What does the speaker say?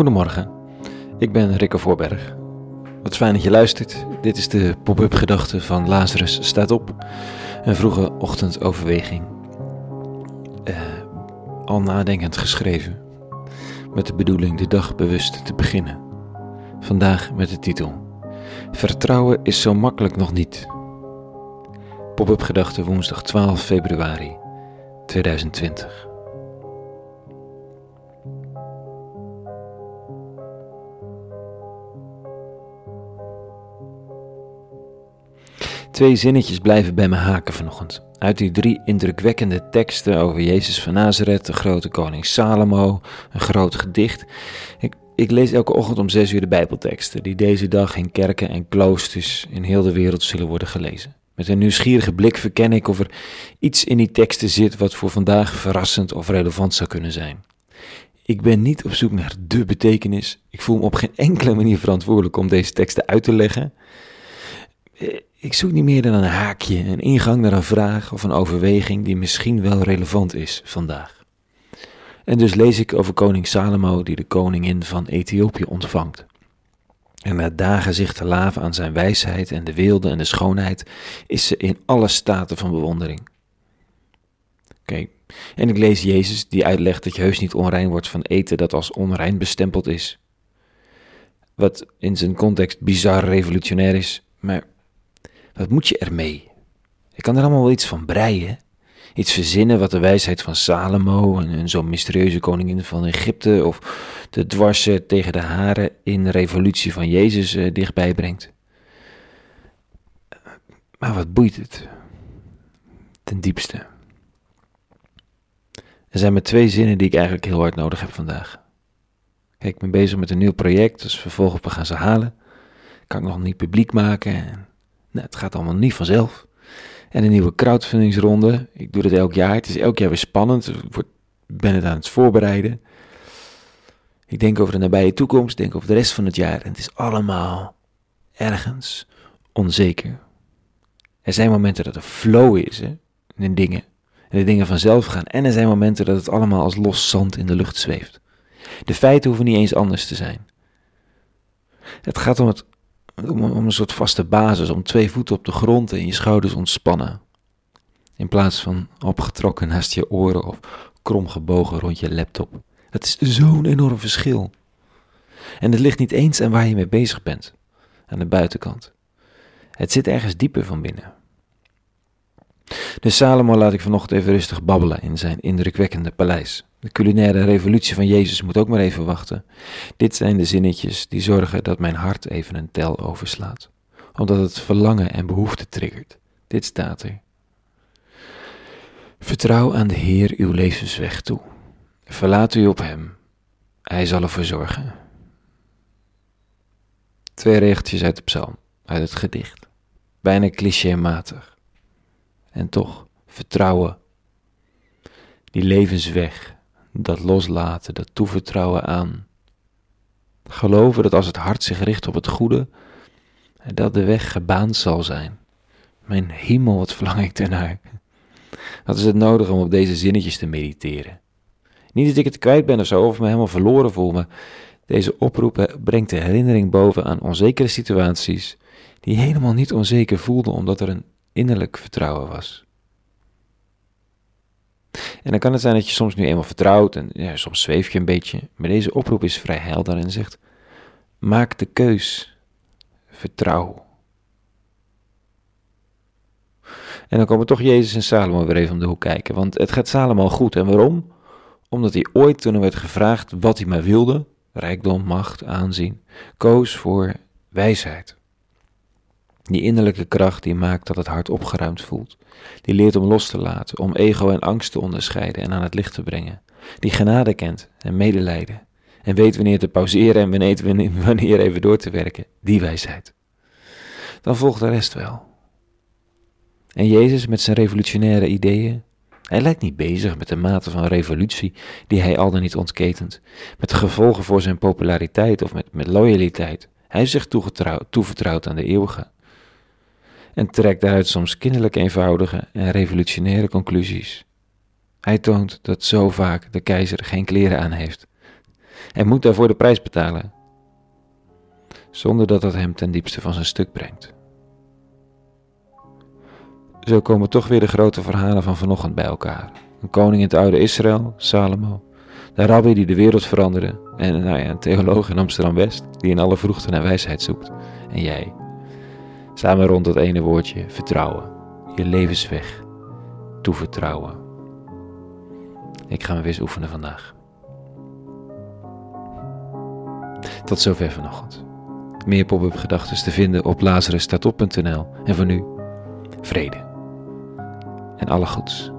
Goedemorgen, ik ben Rikke Voorberg. Wat fijn dat je luistert. Dit is de pop-up gedachte van Lazarus staat op. Een vroege ochtendoverweging. Uh, al nadenkend geschreven. Met de bedoeling de dag bewust te beginnen. Vandaag met de titel Vertrouwen is zo makkelijk nog niet. Pop-up gedachte woensdag 12 februari 2020. Twee zinnetjes blijven bij me haken vanochtend. Uit die drie indrukwekkende teksten over Jezus van Nazareth, de grote koning Salomo, een groot gedicht. Ik, ik lees elke ochtend om zes uur de Bijbelteksten, die deze dag in kerken en kloosters in heel de wereld zullen worden gelezen. Met een nieuwsgierige blik verken ik of er iets in die teksten zit wat voor vandaag verrassend of relevant zou kunnen zijn. Ik ben niet op zoek naar de betekenis. Ik voel me op geen enkele manier verantwoordelijk om deze teksten uit te leggen. Ik zoek niet meer dan een haakje, een ingang naar een vraag of een overweging die misschien wel relevant is vandaag. En dus lees ik over koning Salomo die de koningin van Ethiopië ontvangt. En na dagen zich te laven aan zijn wijsheid en de weelde en de schoonheid, is ze in alle staten van bewondering. Oké, en ik lees Jezus die uitlegt dat je heus niet onrein wordt van eten dat als onrein bestempeld is. Wat in zijn context bizar revolutionair is, maar wat moet je ermee? Ik kan er allemaal wel iets van breien. Iets verzinnen wat de wijsheid van Salomo en, zo'n mysterieuze koningin van Egypte of de dwarsen tegen de haren in de revolutie van Jezus eh, dichtbij brengt. Maar wat boeit het? Ten diepste. Er zijn maar twee zinnen die ik eigenlijk heel hard nodig heb vandaag. Kijk, ik ben bezig met een nieuw project, dus vervolgens we gaan ze halen. Kan ik nog niet publiek maken. Nou, het gaat allemaal niet vanzelf. En een nieuwe crowdfundingsronde. Ik doe dat elk jaar. Het is elk jaar weer spannend. Ik ben het aan het voorbereiden. Ik denk over de nabije toekomst, denk over de rest van het jaar. En het is allemaal ergens onzeker. Er zijn momenten dat er flow is hè, in dingen. En de dingen vanzelf gaan. En er zijn momenten dat het allemaal als los zand in de lucht zweeft. De feiten hoeven niet eens anders te zijn. Het gaat om het om, om een soort vaste basis, om twee voeten op de grond en je schouders ontspannen. In plaats van opgetrokken naast je oren of kromgebogen rond je laptop. Het is zo'n enorm verschil. En het ligt niet eens aan waar je mee bezig bent, aan de buitenkant. Het zit ergens dieper van binnen. De Salomo laat ik vanochtend even rustig babbelen in zijn indrukwekkende paleis. De culinaire revolutie van Jezus moet ook maar even wachten. Dit zijn de zinnetjes die zorgen dat mijn hart even een tel overslaat, omdat het verlangen en behoefte triggert. Dit staat er. Vertrouw aan de Heer uw levensweg toe. Verlaat u op Hem. Hij zal ervoor zorgen. Twee regeltjes uit de psalm, uit het gedicht. Bijna clichématig. En toch, vertrouwen. Die levensweg, dat loslaten, dat toevertrouwen aan. Geloven dat als het hart zich richt op het goede, dat de weg gebaand zal zijn. Mijn hemel, wat verlang ik ernaar. Wat is het nodig om op deze zinnetjes te mediteren? Niet dat ik het kwijt ben of zo, of me helemaal verloren voel, maar deze oproep brengt de herinnering boven aan onzekere situaties die helemaal niet onzeker voelden omdat er een innerlijk vertrouwen was. En dan kan het zijn dat je soms nu eenmaal vertrouwt en ja, soms zweef je een beetje. Maar deze oproep is vrij helder en zegt: maak de keus, vertrouw. En dan komen toch Jezus en Salomo weer even om de hoek kijken. Want het gaat Salomo goed. En waarom? Omdat hij ooit, toen er werd gevraagd wat hij maar wilde, rijkdom, macht, aanzien, koos voor wijsheid. Die innerlijke kracht die maakt dat het hart opgeruimd voelt. Die leert om los te laten, om ego en angst te onderscheiden en aan het licht te brengen. Die genade kent en medelijden. En weet wanneer te pauzeren en wanneer even door te werken. Die wijsheid. Dan volgt de rest wel. En Jezus met zijn revolutionaire ideeën. Hij lijkt niet bezig met de mate van revolutie die hij al dan niet ontketent. Met gevolgen voor zijn populariteit of met, met loyaliteit. Hij is zich toevertrouwd aan de eeuwige en trekt daaruit soms kinderlijk eenvoudige en revolutionaire conclusies. Hij toont dat zo vaak de keizer geen kleren aan heeft. en moet daarvoor de prijs betalen, zonder dat dat hem ten diepste van zijn stuk brengt. Zo komen toch weer de grote verhalen van vanochtend bij elkaar. Een koning in het oude Israël, Salomo. De rabbi die de wereld veranderde. En nou ja, een theoloog in Amsterdam-West die in alle vroegte naar wijsheid zoekt. En jij. Samen rond dat ene woordje, vertrouwen. Je levensweg. Toevertrouwen. Ik ga me weer eens oefenen vandaag. Tot zover vanochtend. Meer pop-up gedachten te vinden op lazarusstatop.nl. En voor nu, vrede. En alle goeds.